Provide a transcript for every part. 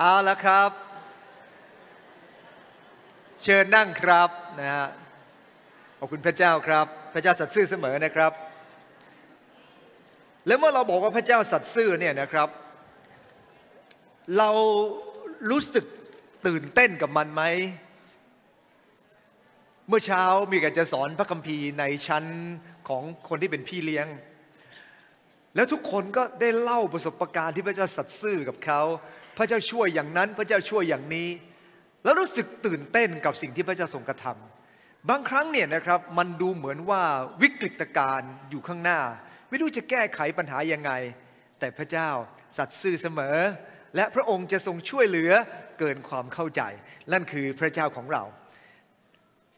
เอาละครับ เชิญนั่งครับนะฮะขอบคุณพระเจ้าครับ พระเจ้าสัตย์ซื่อเสมอนะครับ แล้วเมื่อเราบอกว่าพระเจ้าสัตย์ซื่อเนี่ยนะครับ เรารู้สึกตื่นเต้นกับมันไหมเมื่อเช้ามีการจะสอนพระคัมภีร์ในชั้นของคนที่เป็นพี่เลี้ยง แล้วทุกคนก็ได้เล่าประสบการณ์ที่พระเจ้าสัตย์ซื่อกับเขา พระเจ้าช่วยอย่างนั้น พระเจ้าช่วยอย่างนี้ แล้วรู้สึกตื่นเต้นกับสิ่งที่พระเจ้าทรงกระทำบางครั้งเนี่ยนะครับมันดูเหมือนว่าวิกฤตการณ์อยู่ข้างหน้า ไม่รู้จะแก้ไขปัญหายังไง แต่พระเจ้าสัตย์ซื่อเสมอ และพระองค์จะทรงช่วยเหลือเกินความเข้าใจ นั่นคือพระเจ้าของเรา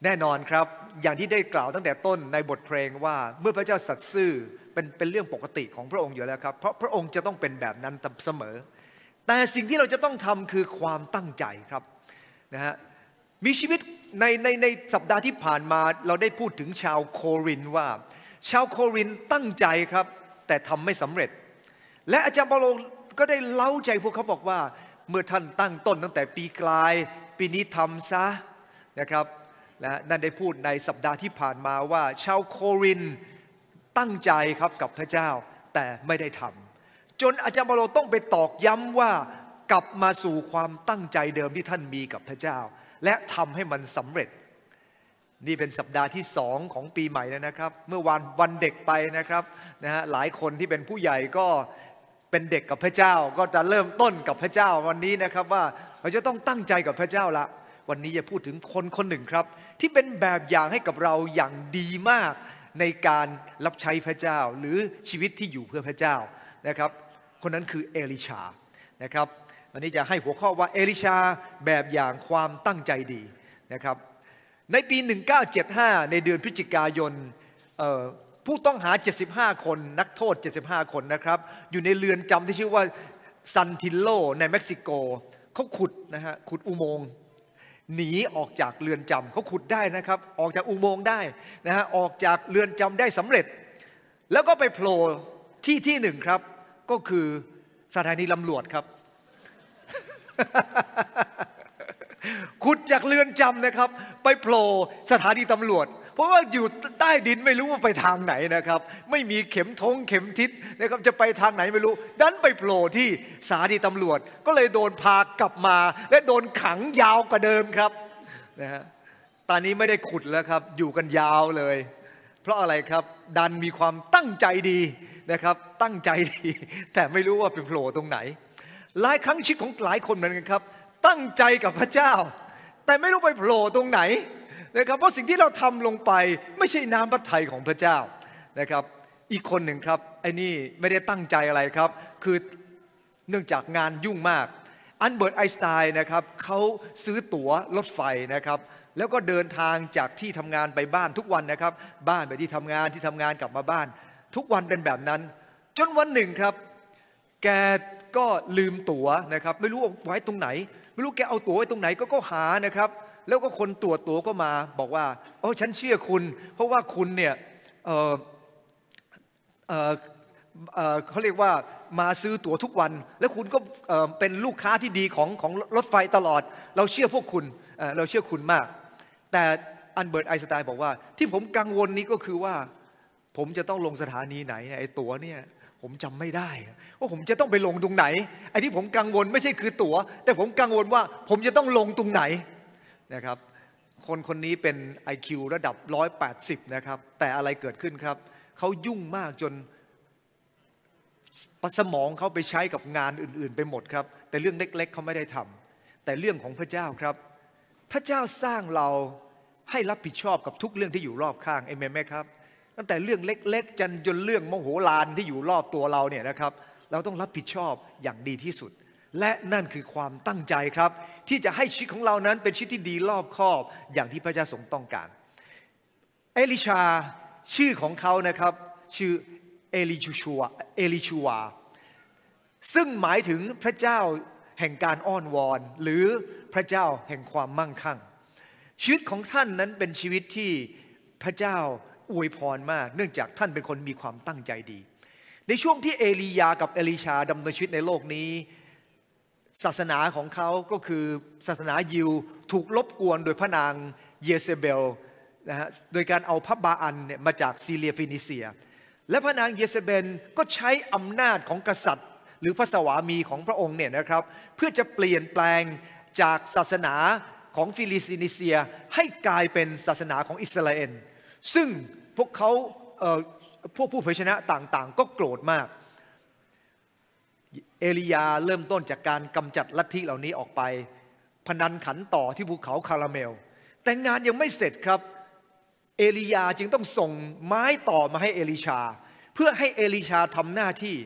แน่นอนครับอย่างที่ได้กล่าวตั้งแต่ต้นในบทเพลงว่าเมื่อพระเจ้าสัตย์ซื่อเป็นเป็นเรื่องปกติของพระองค์อยู่แล้วครับ เพราะพระองค์จะต้องเป็นแบบนั้นเสมอ แต่สิ่งที่เราจะต้องทำคือความตั้งใจครับนะฮะมีชีวิตในในในสัปดาห์ที่ผ่านมาเราได้พูดถึงชาวโครินว่า ชาวโครินตั้งใจครับ แต่ทำไม่สำเร็จ และอาจารย์เปาโลก็ได้เล่าใจพวกเขาบอกว่า เมื่อท่านตั้งต้นตั้งแต่ปีกลาย ปีนี้ทำซะนะครับและนั่นได้พูดในสัปดาห์ที่ผ่านมาว่า ชาวโครินตั้งใจครับกับพระเจ้าแต่ไม่ได้ทำ จนอาจารย์เปาโลต้องไปตอกย้ำว่ากลับมาสู่ความตั้งใจเดิมที่ท่านมีกับพระเจ้า และทำให้มันสำเร็จ นี่เป็นสัปดาห์ที่สองของปีใหม่แล้วนะครับ เมื่อวันวันเด็กไปนะครับนะฮะหลายคนที่เป็นผู้ใหญ่ก็เป็นเด็กกับพระเจ้า ก็จะเริ่มต้นกับพระเจ้าวันนี้นะครับว่าเราจะต้องตั้งใจกับพระเจ้าละวันนี้จะพูดถึงคนคนหนึ่งครับ ที่เป็นแบบอย่างให้กับเราอย่างดีมากในการรับใช้พระเจ้าหรือชีวิตที่อยู่เพื่อพระเจ้านะครับ คนนั้นคือเอลิชานะครับวันนี้จะให้หัวข้อว่าเอลิชาแบบอย่างความตั้งใจดีนะครับในปี 1975 ในเดือนพฤศจิกายนผู้ต้องหา 75 คน นักโทษ 75 คนนะครับ อยู่ในเรือนจำที่ชื่อว่าซันทินโลในเม็กซิโกเขาขุดนะฮะขุดอุโมงค์หนีออกจากเรือนจำเขาขุดได้นะครับ ออกจากอุโมงค์ได้นะฮะออกจากเรือนจำได้สำเร็จ แล้วก็ไปโผล่ที่ที่หนึ่งครับ ก็คือสถานีตำรวจครับ ขุดจากเรือนจำนะครับ ไปโผล่สถานีตำรวจ เพราะว่าอยู่ใต้ดินไม่รู้ว่าไปทางไหนนะครับ ไม่มีเข็มทงเข็มทิศนะครับจะไปทางไหนไม่รู้ ดันไปโผล่ที่สถานีตำรวจ ก็เลยโดนพากลับมา และโดนขังยาวกว่าเดิมครับนะฮะตอนนี้ไม่ได้ขุดแล้วครับ อยู่กันยาวเลย เพราะอะไรครับ ดันมีความตั้งใจดี นะครับ ตั้งใจดี แต่ไม่รู้ว่าเป็นโผล่ตรงไหน หลายครั้งชีวิตของหลายคนเหมือนกันครับ ตั้งใจกับพระเจ้า แต่ไม่รู้ไปโผล่ตรงไหนนะครับ เพราะสิ่งที่เราทำลงไปไม่ใช่น้ำพระทัยของพระเจ้านะครับ อีกคนหนึ่งครับไอ้นี่ไม่ได้ตั้งใจอะไรครับ คือเนื่องจากงานยุ่งมาก อันเบิร์ตไอน์สไตน์นะครับเขาซื้อตั๋วรถไฟนะครับแล้วก็เดินทางจากที่ทำงานไปบ้านทุกวันนะครับ บ้านไปที่ทำงานที่ทำงานกลับมาบ้าน ทุกวันเป็นแบบนั้น จนวันหนึ่งครับ แกก็ลืมตั๋วนะครับ ไม่รู้ไว้ตรงไหน ไม่รู้แกเอาตั๋วไว้ตรงไหนก็ก็หานะครับ แล้วก็คนตรวจตั๋วก็มาบอกว่าโอ้ฉันเชื่อคุณ เพราะว่าคุณเนี่ยเออเออเขาเรียกว่ามาซื้อตั๋วทุกวัน แล้วคุณก็เป็นลูกค้าที่ดีของของรถไฟตลอด เราเชื่อพวกคุณเราเชื่อคุณมาก แต่อันเบิร์ตไอสไตน์บอกว่า ที่ผมกังวลนี้ก็คือว่า ผมจะต้องลงสถานีไหนไอ้ตั๋วเนี่ย ผมจำไม่ได้ว่าผมจะต้องไปลงตรงไหนไอ้ที่ผมกังวลไม่ใช่คือตัว๋ว แต่ผมกังวลว่าผมจะต้องลงตรงไหนนะครับ คนคนนี้เป็น IQ ระดับ 180 นะครับ แต่อะไรเกิดขึ้นครับเขายุ่งมากจนสมองเขาไปใช้กับงานอื่น ๆ ไปหมดครับ แต่เรื่องเล็ก ๆเขาไม่ได้ทำแต่เรื่องของพระเจ้าครับ พระเจ้าสร้างเราให้รับผิดชอบกับทุกเรื่องที่อยู่รอบข้างเอเมนไหมครับ ตั้งแต่เรื่องเล็ก ๆ จนจนเรื่องมโหลานที่อยู่รอบตัวเราเนี่ยนะครับ เราต้องรับผิดชอบอย่างดีที่สุด และนั่นคือความตั้งใจครับ ที่จะให้ชีวิตของเรานั้นเป็นชีวิตที่ดีรอบคอบอย่างที่พระเจ้าทรงต้องการ เอลิชาชื่อของเขานะครับ ชื่อเอลิชัวเอลิชัวซึ่งหมายถึงพระเจ้าแห่งการอ้อนวอน หรือพระเจ้าแห่งความมั่งคั่ง ชีวิตของท่านนั้นเป็นชีวิตที่พระเจ้า อวยพรมาก เนื่องจากท่านเป็นคนมีความตั้งใจดี ในช่วงที่เอลียากับเอลิชาดำเนินชีวิตในโลกนี้ ศาสนาของเขาก็คือศาสนายิวถูกรบกวนโดยพระนางเยเซเบลนะฮะโดยการเอาพระบาอัลเนี่ยมาจากซีเรียฟินิเซีย และพระนางเยเซเบลก็ใช้อำนาจของกษัตริย์ หรือพระสวามีของพระองค์เนี่ยนะครับ เพื่อจะเปลี่ยนแปลงจากศาสนาของฟิลิสินิเซียให้กลายเป็นศาสนาของอิสราเอลซึ่ง วกเขาพวกผู้เผยชนะต่างๆ ก็โกรธมาก เอลียาเริ่มต้นจากการกำจัดลัทธิเหล่านี้ออกไป พนันขันต่อที่ภูเขาคาราเมล แต่งานยังไม่เสร็จครับ เอลียาจึงต้องส่งไม้ต่อมาให้เอลิชา เพื่อให้เอลิชาทำหน้าที่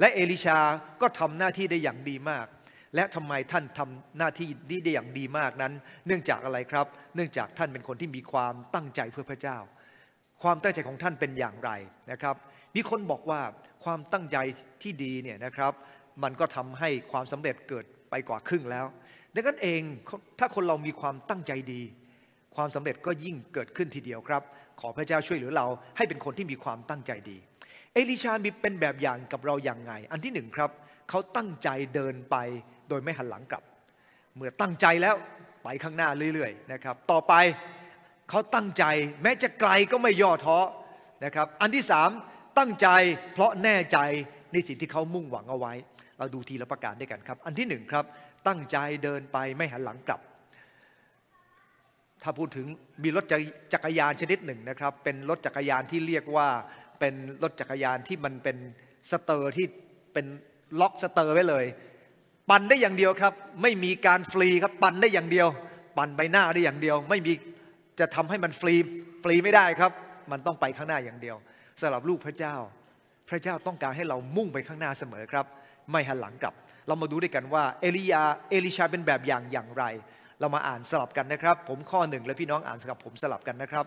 และเอลิชาก็ทำหน้าที่ได้อย่างดีมาก และทำไมท่านทำหน้าที่นี้ได้อย่างดีมากนั้น เนื่องจากอะไรครับ เนื่องจากท่านเป็นคนที่มีความตั้งใจเพื่อพระเจ้า ความตั้งใจของท่านเป็นอย่างไรนะครับ มีคนบอกว่าความตั้งใจที่ดีเนี่ยนะครับ มันก็ทำให้ความสำเร็จเกิดไปกว่าครึ่งแล้วดังนั้นเองถ้าคนเรามีความตั้งใจดี ความสำเร็จก็ยิ่งเกิดขึ้นทีเดียวครับ ขอพระเจ้าช่วยเหลือเราให้เป็นคนที่มีความตั้งใจดี เอลิชามีเป็นแบบอย่างกับเราอย่างไง อันที่หนึ่งครับเขาตั้งใจเดินไปโดยไม่หันหลังกลับ เมื่อตั้งใจแล้วไปข้างหน้าเรื่อยๆนะครับ ต่อไป เขาตั้งใจแม้จะไกลก็ไม่ย่อท้อนะครับ อันที่สามตั้งใจเพราะแน่ใจในสิ่งที่เขามุ่งหวังเอาไว้ เราดูทีละประการด้วยกันครับ อันที่หนึ่งครับ ตั้งใจเดินไปไม่หันหลังกลับ ถ้าพูดถึงมีรถจักรยานชนิดหนึ่งนะครับ เป็นรถจักรยานที่เรียกว่าเป็นรถจักรยานที่มันเป็นสเตอร์ที่เป็นล็อกสเตอร์ไว้เลย ปั่นได้อย่างเดียวครับ ไม่มีการฟรีครับปั่นได้อย่างเดียว ปั่นไปหน้าได้อย่างเดียว ไม่มี จะทำให้มันฟรีฟรีไม่ได้ครับ มันต้องไปข้างหน้าอย่างเดียวสำหรับลูกพระเจ้า พระเจ้าต้องการให้เรามุ่งไปข้างหน้าเสมอครับ ไม่หันหลังกลับ เรามาดูด้วยกันว่าเอลียาเอลิชาเป็นแบบอย่างอย่างไร เรามาอ่านสลับกันนะครับ ผมข้อหนึ่งและพี่น้องอ่านสลับผมสลับกันนะครับ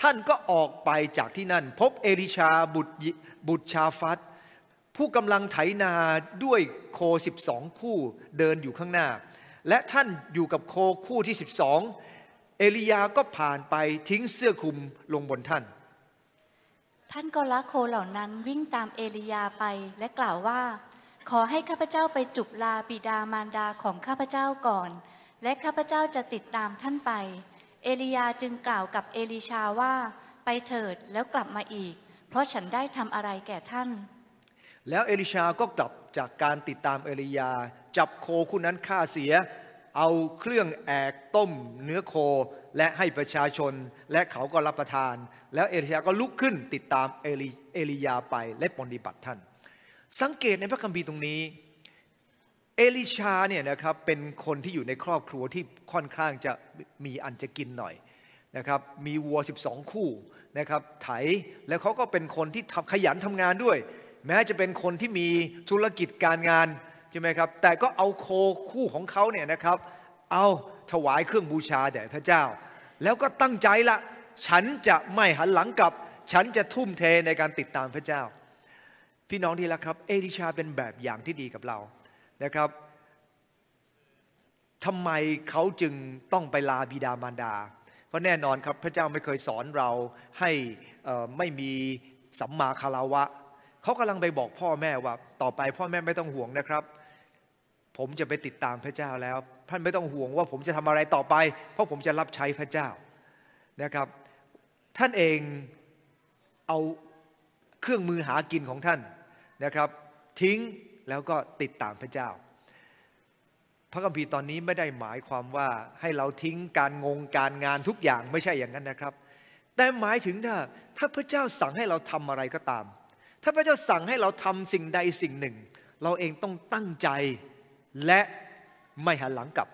ท่านก็ออกไปจากที่นั่น พบเอลิชาบุตรบุตรชาฟัตผู้กำลังไถนาด้วยโคสิบสองคู่เดินอยู่ข้างหน้า และท่านอยู่กับโคคู่ที่สิบสอง เอลียาก็ผ่านไปทิ้งเสื้อคลุมลงบนท่าน ท่านก็ละโคเหล่านั้นวิ่งตามเอลียาไปและกล่าวว่า ขอให้ข้าพเจ้าไปจุบลาบิดามารดาของข้าพเจ้าก่อน และข้าพเจ้าจะติดตามท่านไป เอลียาจึงกล่าวกับเอลิชาว่า ไปเถิดแล้วกลับมาอีก เพราะฉันได้ทำอะไรแก่ท่าน แล้วเอลิชาก็กลับจากการติดตามเอลียา จับโคคู่นั้นฆ่าเสีย เอาเครื่องแอกต้มเนื้อโค และให้ประชาชน และเขาก็รับประทาน แล้วเอลียาก็ลุกขึ้นติดตามเอลีเอลียาไปและปฏิบัติท่าน สังเกตในพระคัมภีร์ตรงนี้ เอลิชาเนี่ยนะครับเป็นคนที่อยู่ในครอบครัวที่ค่อนข้างจะมีอันจะกินหน่อยนะครับมีวัว 12 คู่นะครับไถแล้วเขาก็เป็นคนที่ขยันทำงานด้วย แม้จะเป็นคนที่มีธุรกิจการงาน ใช่ไหมครับ แต่ก็เอาโคคู่ของเขาเนี่ยนะครับ เอาถวายเครื่องบูชาแด่พระเจ้า แล้วก็ตั้งใจละ ฉันจะไม่หันหลังกลับ ฉันจะทุ่มเทในการติดตามพระเจ้า พี่น้องที่รักครับ เอลิชาเป็นแบบอย่างที่ดีกับเรานะครับทำไมเขาจึงต้องไปลาบิดามารดา เพราะแน่นอนครับพระเจ้าไม่เคยสอนเราให้ไม่มีสัมมาคารวะ เขากำลังไปบอกพ่อแม่ว่า ต่อไปพ่อแม่ไม่ต้องห่วงนะครับ ผมจะไปติดตามพระเจ้าแล้วท่านไม่ต้องห่วงว่าผมจะทำอะไรต่อไป เพราะผมจะรับใช้พระเจ้านะครับ ท่านเองเอาเครื่องมือหากินของท่านนะครับ ทิ้งแล้วก็ติดตามพระเจ้า พระคัมภีร์ตอนนี้ไม่ได้หมายความว่าให้เราทิ้งการงงการงานทุกอย่างไม่ใช่อย่างนั้นนะครับ แต่หมายถึงถ้าถ้าพระเจ้าสั่งให้เราทำอะไรก็ตาม ถ้าพระเจ้าสั่งให้เราทำสิ่งใดสิ่งหนึ่ง เราเองต้องตั้งใจ และไม่หันหลังกลับ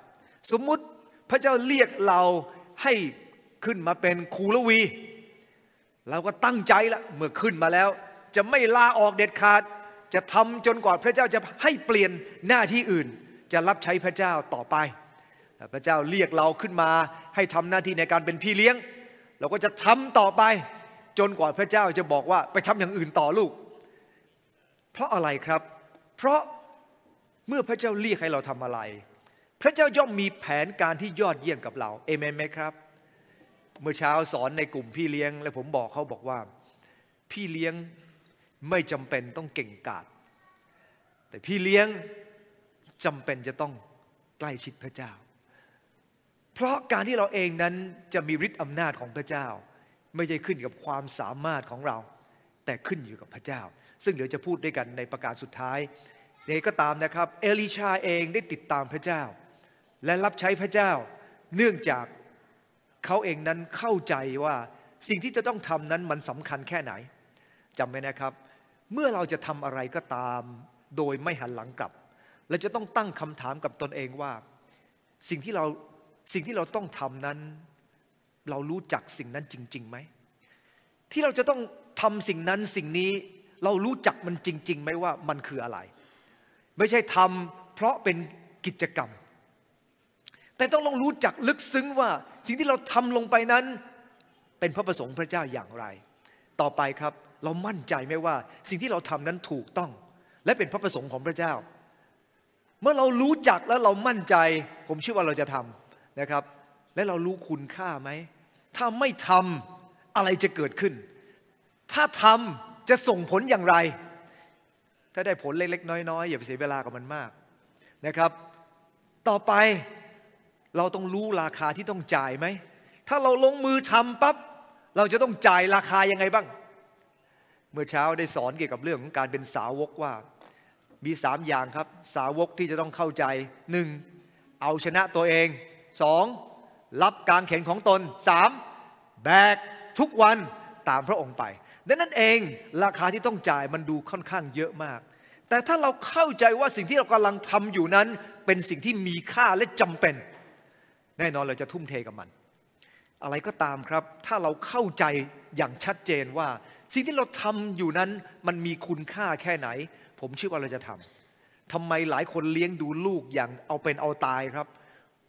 สมมุติพระเจ้าเรียกเราให้ขึ้นมาเป็นครูลวี เราก็ตั้งใจละเมื่อขึ้นมาแล้ว จะไม่ลาออกเด็ดขาด จะทำจนกว่าพระเจ้าจะให้เปลี่ยนหน้าที่อื่น จะรับใช้พระเจ้าต่อไป พระเจ้าเรียกเราขึ้นมา ให้ทำหน้าที่ในการเป็นพี่เลี้ยง เราก็จะทำต่อไป จนกว่าพระเจ้าจะบอกว่าไปทำอย่างอื่นต่อลูก เพราะอะไรครับ เพราะ เมื่อพระเจ้าเรียกให้เราทำอะไร พระเจ้าย่อมมีแผนการที่ยอดเยี่ยมกับเราเอเมนไหมครับ เมื่อเช้าสอนในกลุ่มพี่เลี้ยง และผมบอกเขาบอกว่า พี่เลี้ยงไม่จำเป็นต้องเก่งกาจแต่พี่เลี้ยงจำเป็นจะต้องใกล้ชิดพระเจ้า เพราะการที่เราเองนั้นจะมีฤทธิ์อำนาจของพระเจ้า ไม่ใช่ขึ้นกับความสามารถของเรา แต่ขึ้นอยู่กับพระเจ้า ซึ่งเดี๋ยวจะพูดด้วยกันในประกาศสุดท้าย เนก็ตามนะครับ เอลิชาเองได้ติดตามพระเจ้า และรับใช้พระเจ้า เนื่องจากเขาเองนั้นเข้าใจว่าสิ่งที่จะต้องทำนั้นมันสำคัญแค่ไหนจำไว้นะครับ เมื่อเราจะทำอะไรก็ตาม โดยไม่หันหลังกลับเราจะต้องตั้งคำถามกับตนเองว่า สิ่งที่เราสิ่งที่เราต้องทำนั้น เรารู้จักสิ่งนั้นจริงๆไหมที่เราจะต้องทำสิ่งนั้นสิ่งนี้เรารู้จักมันจริงๆไหมว่ามันคืออะไร ไม่ใช่ทำเพราะเป็นกิจกรรม แต่ต้องลองรู้จักลึกซึ้งว่าสิ่งที่เราทำลงไปนั้น เป็นพระประสงค์พระเจ้าอย่างไร ต่อไปครับเรามั่นใจไหมว่า สิ่งที่เราทำนั้นถูกต้อง และเป็นพระประสงค์ของพระเจ้า เมื่อเรารู้จักแล้วเรามั่นใจ ผมเชื่อว่าเราจะทำนะครับ และเรารู้คุณค่าไหมถ้าไม่ทำอะไรจะเกิดขึ้น ถ้าทำจะส่งผลอย่างไร ถ้าได้ผลเล็กๆ น้อยๆ อย่าไปเสียเวลากับมันมากนะครับ ต่อไปเราต้องรู้ราคาที่ต้องจ่ายไหม ถ้าเราลงมือทำปั๊บเราจะต้องจ่ายราคายังไงบ้าง เมื่อเช้าได้สอนเกี่ยวกับเรื่องของการเป็นสาวกว่า มีสามอย่างครับ สาวกที่จะต้องเข้าใจหนึ่งเอาชนะตัวเองสองรับการเข็นของตนสามแบกทุกวันตามพระองค์ไป ดังนั้นเองราคาที่ต้องจ่ายมันดูค่อนข้างเยอะมาก แต่ถ้าเราเข้าใจว่าสิ่งที่เรากำลังทำอยู่นั้น เป็นสิ่งที่มีค่าและจำเป็น แน่นอนเราจะทุ่มเทกับมัน อะไรก็ตามครับ ถ้าเราเข้าใจอย่างชัดเจนว่า สิ่งที่เราทำอยู่นั้นมันมีคุณค่าแค่ไหน ผมเชื่อว่าเราจะทำทำไมหลายคนเลี้ยงดูลูกอย่างเอาเป็นเอาตายครับ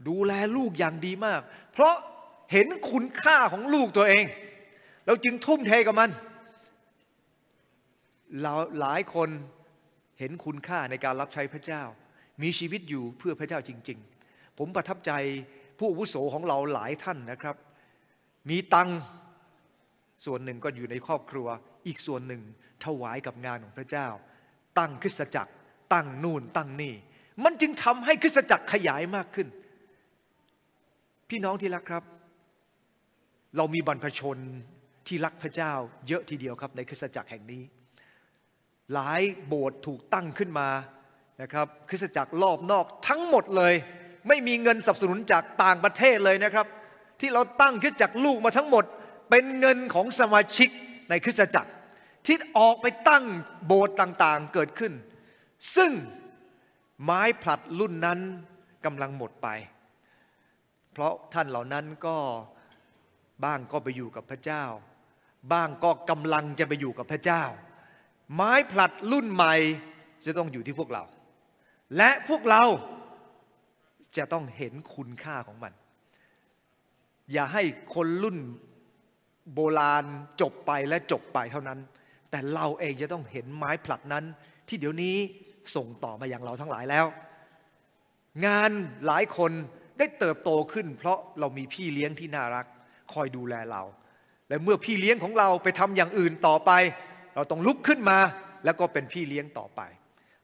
ดูแลลูกอย่างดีมาก เพราะเห็นคุณค่าของลูกตัวเอง เราจึงทุ่มเทกับมัน เราหลายคนเห็นคุณค่าในการรับใช้พระเจ้า มีชีวิตอยู่เพื่อพระเจ้าจริง ๆ ผมประทับใจผู้อาวุโสของเราหลายท่านนะครับ มีตังส่วนหนึ่งก็อยู่ในครอบครัว อีกส่วนหนึ่งถวายกับงานของพระเจ้า ตั้งคริสตจักร ตั้งนู่นตั้งนี่ มันจึงทำให้คริสตจักรขยายมากขึ้น พี่น้องที่รักครับ เรามีบรรพชนที่รักพระเจ้า เยอะทีเดียวครับในคริสตจักรแห่งนี้ หลายโบสถ์ถูกตั้งขึ้นมานะครับคริสตจักรรอบนอกทั้งหมดเลย ไม่มีเงินสนับสนุนจากต่างประเทศเลยนะครับ ที่เราตั้งคริสตจักรลูกมาทั้งหมด เป็นเงินของสมาชิกในคริสตจักร ที่ออกไปตั้งโบสถ์ต่างๆเกิดขึ้น ซึ่งไม้ผลัดรุ่นนั้นกำลังหมดไป เพราะท่านเหล่านั้นก็บ้างก็ไปอยู่กับพระเจ้า บ้างก็กำลังจะไปอยู่กับพระเจ้า ไม้ผลัดรุ่นใหม่จะต้องอยู่ที่พวกเรา และพวกเราจะต้องเห็นคุณค่าของมัน อย่าให้คนรุ่นโบราณจบไปและจบไปเท่านั้น แต่เราเองจะต้องเห็นไม้ผลัดนั้น ที่เดี๋ยวนี้ส่งต่อมาอย่างเราทั้งหลายแล้ว งานหลายคนได้เติบโตขึ้น เพราะเรามีพี่เลี้ยงที่น่ารัก คอยดูแลเรา และเมื่อพี่เลี้ยงของเราไปทำอย่างอื่นต่อไป เราต้องลุกขึ้นมาแล้วก็เป็นพี่เลี้ยงต่อไป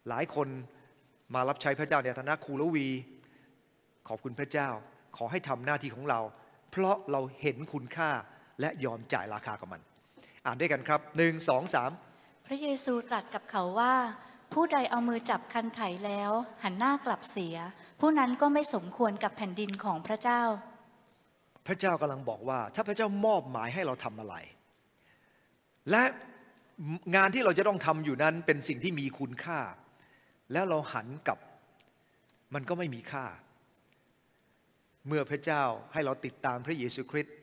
หลายคนมารับใช้พระเจ้าในฐานะครูละวี ขอบคุณพระเจ้า ขอให้ทำหน้าที่ของเรา เพราะเราเห็นคุณค่าและยอมจ่ายราคากับมัน อ่านด้วยกันครับหนึ่งสองสามพระเยซูตรัสกับเขาว่า ผู้ใดเอามือจับคันไถแล้ว หันหน้ากลับเสีย ผู้นั้นก็ไม่สมควรกับแผ่นดินของพระเจ้า พระเจ้ากำลังบอกว่า ถ้าพระเจ้ามอบหมายให้เราทำอะไร และ งานที่เราจะต้องทำอยู่นั้นเป็นสิ่งที่มีคุณค่า แล้วเราหันกลับมันก็ไม่มีค่า เมื่อพระเจ้าให้เราติดตามพระเยซูคริสต์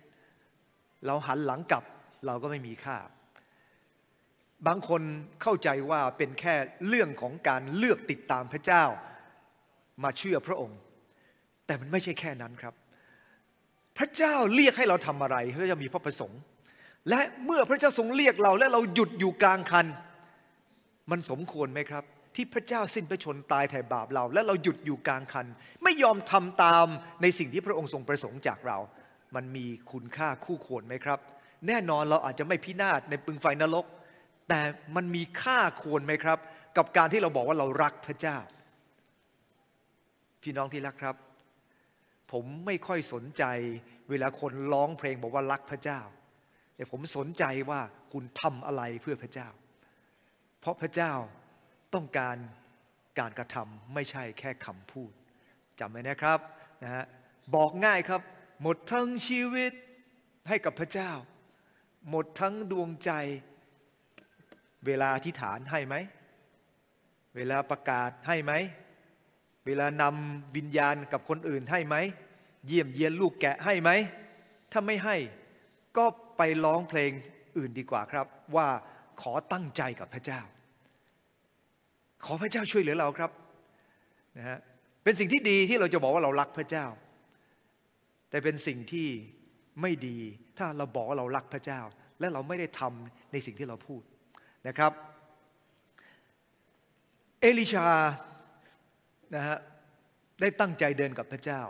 เราหันหลังกลับเราก็ไม่มีค่า บางคนเข้าใจว่าเป็นแค่เรื่องของการเลือกติดตามพระเจ้ามาเชื่อพระองค์ แต่มันไม่ใช่แค่นั้นครับ พระเจ้าเรียกให้เราทำอะไรพระเจ้ามีพระประสงค์ และเมื่อพระเจ้าทรงเรียกเราและเราหยุดอยู่กลางคัน มันสมควรไหมครับ ที่พระเจ้าสิ้นพระชนตายแทนบาปเรา และเราหยุดอยู่กลางคัน ไม่ยอมทำตามในสิ่งที่พระองค์ทรงประสงค์จากเรา มันมีคุณค่าคู่ควรไหมครับ แน่นอนเราอาจจะไม่พินาศในปึงไฟนรก แต่มันมีค่าควรไหมครับ กับการที่เราบอกว่าเรารักพระเจ้า พี่น้องที่รักครับ ผมไม่ค่อยสนใจ เวลาคนร้องเพลงบอกว่ารักพระเจ้า แต่ผมสนใจว่าคุณทำอะไรเพื่อพระเจ้า เพราะพระเจ้าต้องการการกระทำไม่ใช่แค่คำพูดจำไว้นะครับนะฮะบอกง่ายครับ หมดทั้งชีวิตให้กับพระเจ้า หมดทั้งดวงใจ เวลาอธิษฐานให้ไหม เวลาประกาศให้ไหม เวลานำวิญญาณกับคนอื่นให้ไหม เยี่ยมเยียนลูกแกะให้ไหม ถ้าไม่ให้ก็ ไปร้องเพลงอื่นดีกว่าครับ ว่าขอตั้งใจกับพระเจ้า ขอพระเจ้าช่วยเหลือเราครับนะฮะเป็นสิ่งที่ดีที่เราจะบอกว่าเรารักพระเจ้า แต่เป็นสิ่งที่ไม่ดีถ้าเราบอกว่าเรารักพระเจ้า และเราไม่ได้ทำในสิ่งที่เราพูดนะครับ เอลิชานะฮะได้ตั้งใจเดินกับพระเจ้า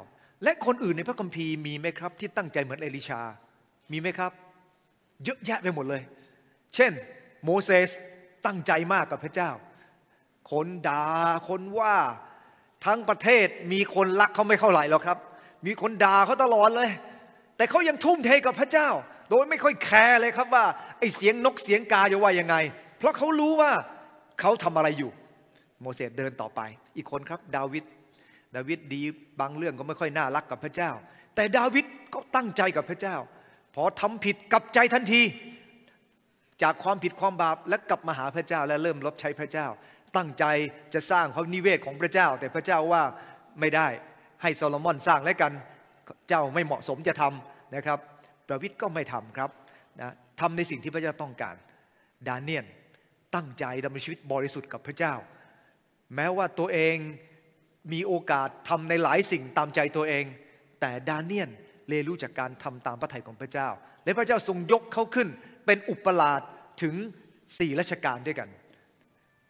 และคนอื่นในพระคัมภีร์มีไหมครับ ที่ตั้งใจเหมือนเอลิชา มีไหมครับ เยอะแยะไปหมดเลย เช่น โมเสสตั้งใจมากกับพระเจ้า คนด่าคนว่าทั้งประเทศมีคนรักเขาไม่เข้าไหร่หรอกครับ มีคนด่าเขาตลอดเลย แต่เขายังทุ่มเทกับพระเจ้า โดยไม่ค่อยแคร์เลยครับว่าไอ้เสียงนกเสียงกาจะว่ายังไง เพราะเขารู้ว่าเขาทำอะไรอยู่ โมเสสเดินต่อไป อีกคนครับ ดาวิดดาวิดดีบางเรื่องก็ไม่ค่อยน่ารักกับพระเจ้า แต่ดาวิดก็ตั้งใจกับพระเจ้า พอทำผิดกลับใจทันที จากความผิดความบาปและกลับมาหาพระเจ้าและเริ่มรับใช้พระเจ้า ตั้งใจจะสร้างพระนิเวศของพระเจ้า แต่พระเจ้าว่าไม่ได้ให้โซโลมอนสร้างแล้วกันเจ้าไม่เหมาะสมจะทำนะครับดาวิดก็ไม่ทำครับนะทำในสิ่งที่พระเจ้าต้องการ ดาเนียนตั้งใจดำเนินชีวิตบริสุทธิ์กับพระเจ้า แม้ว่าตัวเองมีโอกาสทำในหลายสิ่งตามใจตัวเอง แต่ดาเนียน เรียนรู้จากการทำตามพระทัยของพระเจ้า และพระเจ้าทรงยกเขาขึ้น เป็นอุปราชถึงสี่ราชการด้วยกัน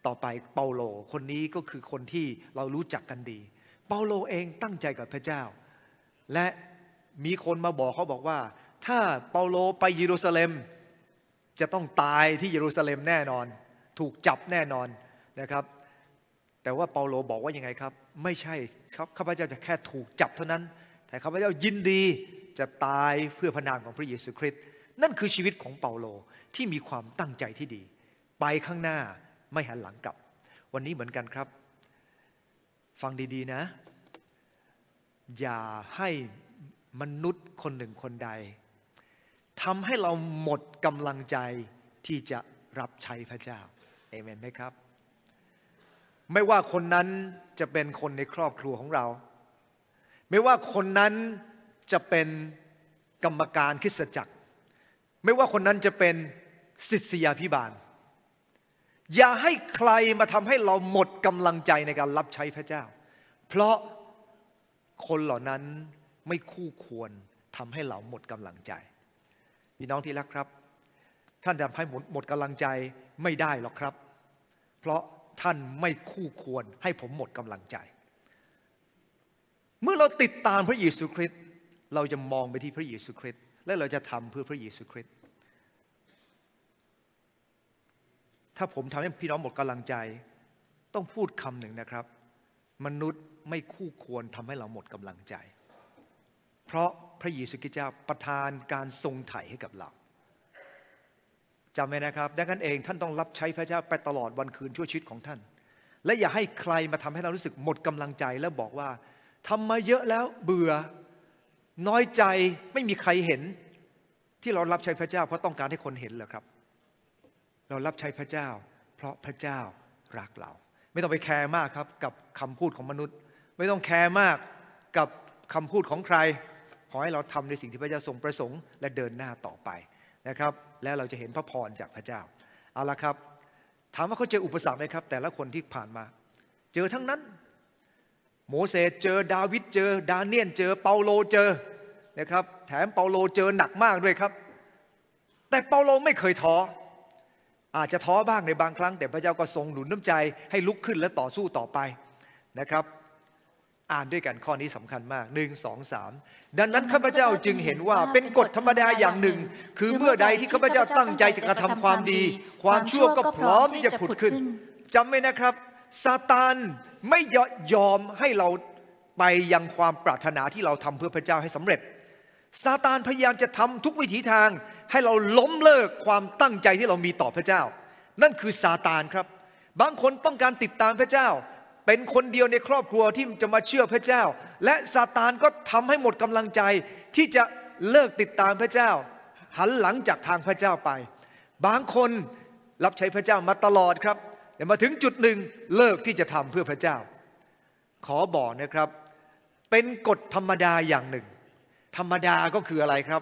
ต่อไปเปาโลคนนี้ก็คือคนที่เรารู้จักกันดี เปาโลเองตั้งใจกับพระเจ้า และมีคนมาบอกเขาบอกว่า ถ้าเปาโลไปเยรูซาเล็ม จะต้องตายที่เยรูซาเล็มแน่นอน ถูกจับแน่นอนนะครับ แต่ว่าเปาโลบอกว่ายังไงครับ ไม่ใช่ครับข้าพเจ้าจะแค่ถูกจับเท่านั้น แต่ข้าพเจ้ายินดีจะตายเพื่อพระนามของพระเยซูคริสต์นั่นคือชีวิตของเปาโลที่มีความตั้งใจที่ดี ไปข้างหน้าไม่หันหลังกลับ วันนี้เหมือนกันครับ ฟังดีๆนะ อย่าให้มนุษย์คนหนึ่งคนใดทำให้เราหมดกำลังใจที่จะรับใช้พระเจ้าเอเมนไหมครับ ไม่ว่าคนนั้นจะเป็นคนในครอบครัวของเรา ไม่ว่าคนนั้นจะเป็นกรรมการคริสตจักร ไม่ว่าคนนั้นจะเป็นศิษยาพิบาล อย่าให้ใครมาทำให้เราหมดกำลังใจในการรับใช้พระเจ้า เพราะคนเหล่านั้นไม่คู่ควรทำให้เราหมดกำลังใจพี่น้องที่รักครับ ท่านจะให้หมดหมดกำลังใจไม่ได้หรอกครับ เพราะท่านไม่คู่ควรให้ผมหมดกำลังใจ เมื่อเราติดตามพระเยซูคริสต์เราจะมองไปที่พระเยซูคริสต์และเราจะทำเพื่อพระเยซูคริสต์ถ้าผมทำให้พี่น้องหมดกำลังใจ ต้องพูดคำหนึ่งนะครับ มนุษย์ไม่คู่ควรทำให้เราหมดกำลังใจ เพราะพระเยซูคริสต์เจ้าประทานการทรงไถ่ให้กับเราจำไว้นะครับ ดังนั้นเองท่านต้องรับใช้พระเจ้าไปตลอดวันคืนชั่วชีวิตของท่าน และอย่าให้ใครมาทำให้เรารู้สึกหมดกำลังใจ แล้วบอกว่า ทำมาเยอะแล้วเบื่อ น้อยใจไม่มีใครเห็น ที่เรารับใช้พระเจ้า เพราะต้องการให้คนเห็นเหรอครับ เรารับใช้พระเจ้า เพราะพระเจ้ารักเรา ไม่ต้องไปแคร์มากครับ กับคำพูดของมนุษย์ ไม่ต้องแคร์มากกับคำพูดของใคร ขอให้เราทำในสิ่งที่พระเจ้าทรงประสงค์ และเดินหน้าต่อไปนะครับ และเราจะเห็นพระพรจากพระเจ้าเอาละครับ ถามว่าเขาเจออุปสรรคไหมครับ แต่ละคนที่ผ่านมา เจอทั้งนั้น โมเสสเจอดาวิดเจอ ดาเนียลเจอเปาโลเจอนะครับ แถมเปาโลเจอหนักมากด้วยครับ แต่เปาโลไม่เคยท้ออาจจะท้อบ้างในบางครั้ง แต่พระเจ้าก็ทรงหนุนน้ำใจให้ลุกขึ้นและต่อสู้ต่อไปนะครับ อ่านด้วยกันข้อนี้สำคัญมากหนึ่งสองสามดังนั้นข้าพเจ้าจึงเห็นว่าเป็นกฎธรรมดาอย่างหนึ่ง คือเมื่อใดที่ข้าพเจ้าตั้งใจจะกระทำความดี ความชั่วก็พร้อมที่จะผุดขึ้นจำไว้นะครับ ซาตานไม่ยอมให้เราไปยังความปรารถนาที่เราทำเพื่อพระเจ้าให้สำเร็จซาตานพยายามจะทำทุกวิถีทางให้เราล้มเลิกความตั้งใจที่เรามีต่อพระเจ้า นั่นคือซาตานครับ บางคนต้องการติดตามพระเจ้า เป็นคนเดียวในครอบครัวที่จะมาเชื่อพระเจ้า และซาตานก็ทำให้หมดกำลังใจที่จะเลิกติดตามพระเจ้า หันหลังจากทางพระเจ้าไป บางคนรับใช้พระเจ้ามาตลอดครับ แต่มาถึงจุดหนึ่งเลิกที่จะทำเพื่อพระเจ้า ขอบอกนะครับ เป็นกฎธรรมดาอย่างหนึ่ง ธรรมดาก็คืออะไรครับ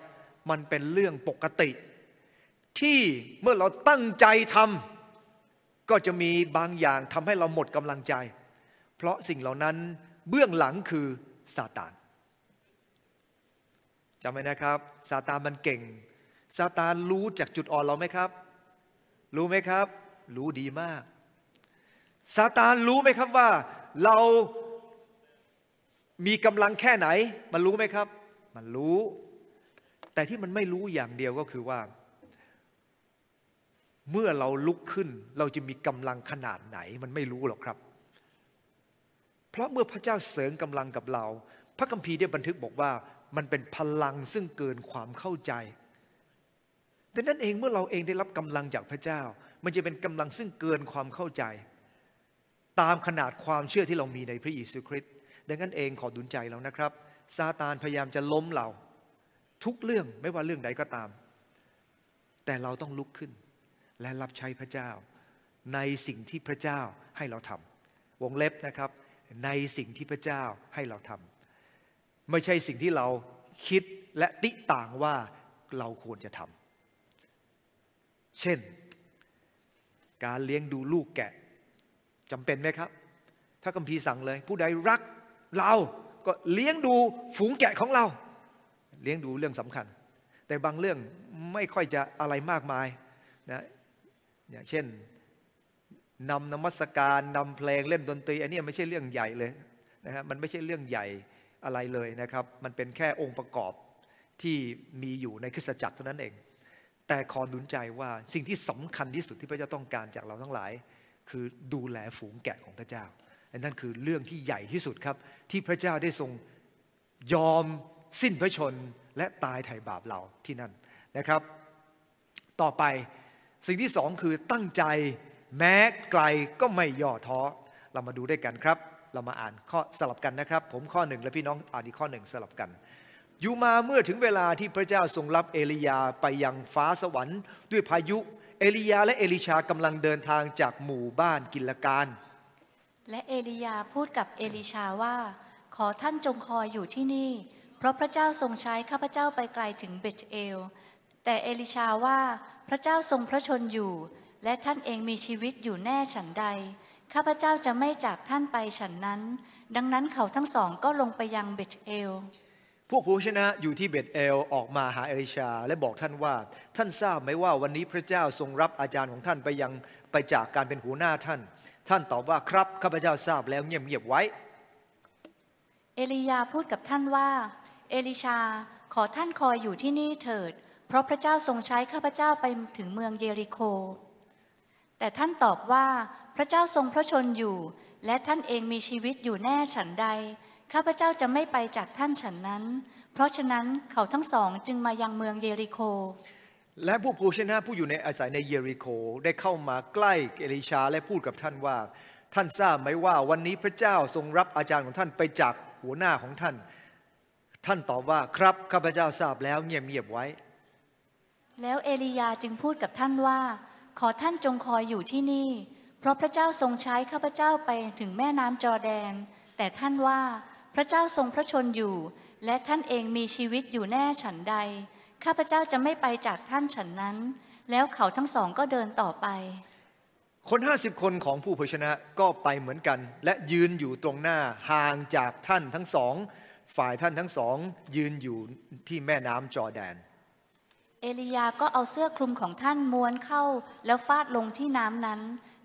มันเป็นเรื่องปกติ ที่เมื่อเราตั้งใจทำก็จะมีบางอย่างทำให้เราหมดกำลังใจ เพราะสิ่งเหล่านั้นเบื้องหลังคือซาตานจำไว้นะครับซาตานมันเก่งซาตานรู้จากจุดอ่อนเราไหมครับ รู้ไหมครับ รู้ดีมาก ซาตานรู้ไหมครับว่าเรามีกำลังแค่ไหน มันรู้ไหมครับ มันรู้ แต่ที่มันไม่รู้อย่างเดียวก็คือว่า เมื่อเราลุกขึ้น เราจะมีกำลังขนาดไหน มันไม่รู้หรอกครับ เพราะเมื่อพระเจ้าเสริมกำลังกับเรา พระคัมภีร์ได้บันทึกบอกว่ามันเป็นพลังซึ่งเกินความเข้าใจดังนั้นเองเมื่อเราเองได้รับกำลังจากพระเจ้า มันจะเป็นกำลังซึ่งเกินความเข้าใจ ตามขนาดความเชื่อที่เรามีในพระเยซูคริสต์ดังนั้นเองขอดุลใจเรานะครับซาตานพยายามจะล้มเรา ทุกเรื่องไม่ว่าเรื่องใดก็ตาม แต่เราต้องลุกขึ้น และรับใช้พระเจ้า ในสิ่งที่พระเจ้าให้เราทำวงเล็บนะครับ ในสิ่งที่พระเจ้าให้เราทำไม่ใช่สิ่งที่เราคิดและติต่างว่าเราควรจะทำเช่น การเลี้ยงดูลูกแกะ จำเป็นไหมครับพระคัมภีร์สั่งเลย ผู้ใดรักเราก็เลี้ยงดูฝูงแกะของเรา เลี้ยงดูเรื่องสำคัญ แต่บางเรื่องไม่ค่อยจะอะไรมากมายนะอย่างเช่นนำนมัสการนำเพลงเล่นดนตรี อันนี้ไม่ใช่เรื่องใหญ่เลยนะฮะมันไม่ใช่เรื่องใหญ่อะไรเลยนะครับ มันเป็นแค่องค์ประกอบที่มีอยู่ในคริสตจักรเท่านั้นเอง แต่ขอหนุนใจว่าสิ่งที่สำคัญที่สุดที่พระเจ้าต้องการจากเราทั้งหลาย คือดูแลฝูงแกะของพระเจ้าอันนั้นคือเรื่องที่ใหญ่ที่สุดครับ ที่พระเจ้าได้ทรงยอมสิ้นพระชนและตายไถ่บาปเราที่นั่นนะครับ ต่อไปสิ่งที่สองคือตั้งใจแม้ไกลก็ไม่ย่อท้อ เรามาดูด้วยกันครับ เรามาอ่านข้อสลับกันนะครับ ผมข้อหนึ่งและพี่น้องอ่านอีกข้อหนึ่งสลับกันอยู่มาเมื่อถึงเวลาที่พระเจ้าทรงรับเอลียาไปยังฟ้าสวรรค์ ด้วยพายุ เอลียาและเอลิชากำลังเดินทางจากหมู่บ้านกิลการ และเอลียาพูดกับเอลิชาว่า ขอท่านจงคอยอยู่ที่นี่ เพราะพระเจ้าทรงใช้ข้าพเจ้าไปไกลถึงเบตเอล แต่เอลิชาว่าพระเจ้าทรงพระชนอยู่ และท่านเองมีชีวิตอยู่แน่ฉันใด ข้าพเจ้าจะไม่จากท่านไปฉันนั้น ดังนั้นเขาทั้งสองก็ลงไปยังเบตเอล พวกผู้ชนะอยู่ที่เบตเอลออกมาหาเอลิชา และบอกท่านว่า ท่านทราบไหมว่าวันนี้พระเจ้าทรงรับอาจารย์ของท่านไปยังไปจากการเป็นหัวหน้าท่าน ท่านตอบว่าครับข้าพเจ้าทราบแล้วเงียบๆไว้ เอลียาพูดกับท่านว่า เอลิชา ขอท่านคอยอยู่ที่นี่เถิด เพราะพระเจ้าทรงใช้ข้าพเจ้าไปถึงเมืองเยริโค แต่ท่านตอบว่าพระเจ้าทรงพระชนอยู่ และท่านเองมีชีวิตอยู่แน่ฉันใด ข้าพเจ้าจะไม่ไปจากท่านฉันนั้น เพราะฉะนั้นเขาทั้งสองจึงมายังเมืองเยริโค และผู้ผู้ชนะผู้อยู่ในอาศัยในเยริโคได้เข้ามาใกล้เอลิชาและพูดกับท่านว่า ท่านทราบไหมว่าวันนี้พระเจ้าทรงรับอาจารย์ของท่านไปจากหัวหน้าของท่าน ท่านตอบว่าครับข้าพเจ้าทราบแล้วเงียบๆไว้ แล้วเอลียาจึงพูดกับท่านว่า ขอท่านจงคอยอยู่ที่นี่ เพราะพระเจ้าทรงใช้ข้าพเจ้าไปถึงแม่น้ำจอแดน แต่ท่านว่าพ ระเจ้าทรงพระชนอยู่ และท่านเองมีชีวิตอยู่แน่ฉันใด ข้าพเจ้าจะไม่ไปจากท่านฉันนั้น แล้วเขาทั้งสองก็เดินต่อไป คนห้าสิบคนของผู้เผยชนะก็ไปเหมือนกัน และยืนอยู่ตรงหน้าห่างจากท่านทั้งสอง ฝ่ายท่านทั้งสอง ยืนอยู่ที่แม่น้ำจอแดน เอลียาก็เอาเสื้อคลุมของท่านม้วนเข้า แล้วฟาดลงที่น้ำนั้น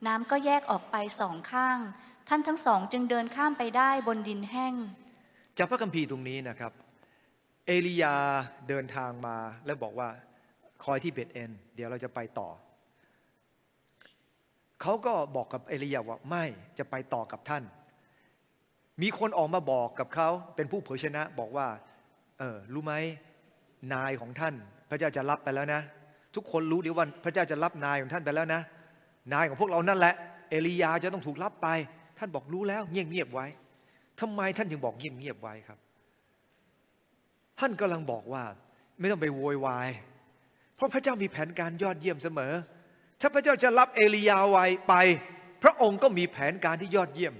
น้ำก็แยกออกไปสองข้าง ท่านทั้งสองจึงเดินข้ามไปได้บนดินแห้ง จากพระคัมภีร์ตรงนี้นะครับ เอลียาเดินทางมาแล้วบอกว่าคอยที่เบตเอ็น เดี๋ยวเราจะไปต่อ เขาก็บอกกับเอลียาว่าไม่จะไปต่อกับท่าน มีคนออกมาบอกกับเขาเป็นผู้เผยชนะบอกว่า เออรู้ไหมนายของท่าน พระเจ้าจะรับไปแล้วนะ ทุกคนรู้ดีว่าพระเจ้าจะรับนายของท่านไปแล้วนะ นายของพวกเรานั่นแหละ เอลียาจะต้องถูกรับไป ท่านบอกรู้แล้วเงียบเงียบไว้ ทำไมท่านถึงบอกเงียบเงียบไว้ครับ ท่านกำลังบอกว่า ไม่ต้องไปโวยวาย เพราะพระเจ้ามีแผนการยอดเยี่ยมเสมอ ถ้าพระเจ้าจะรับเอลียาไว้ไป พระองค์ก็มีแผนการที่ยอดเยี่ยม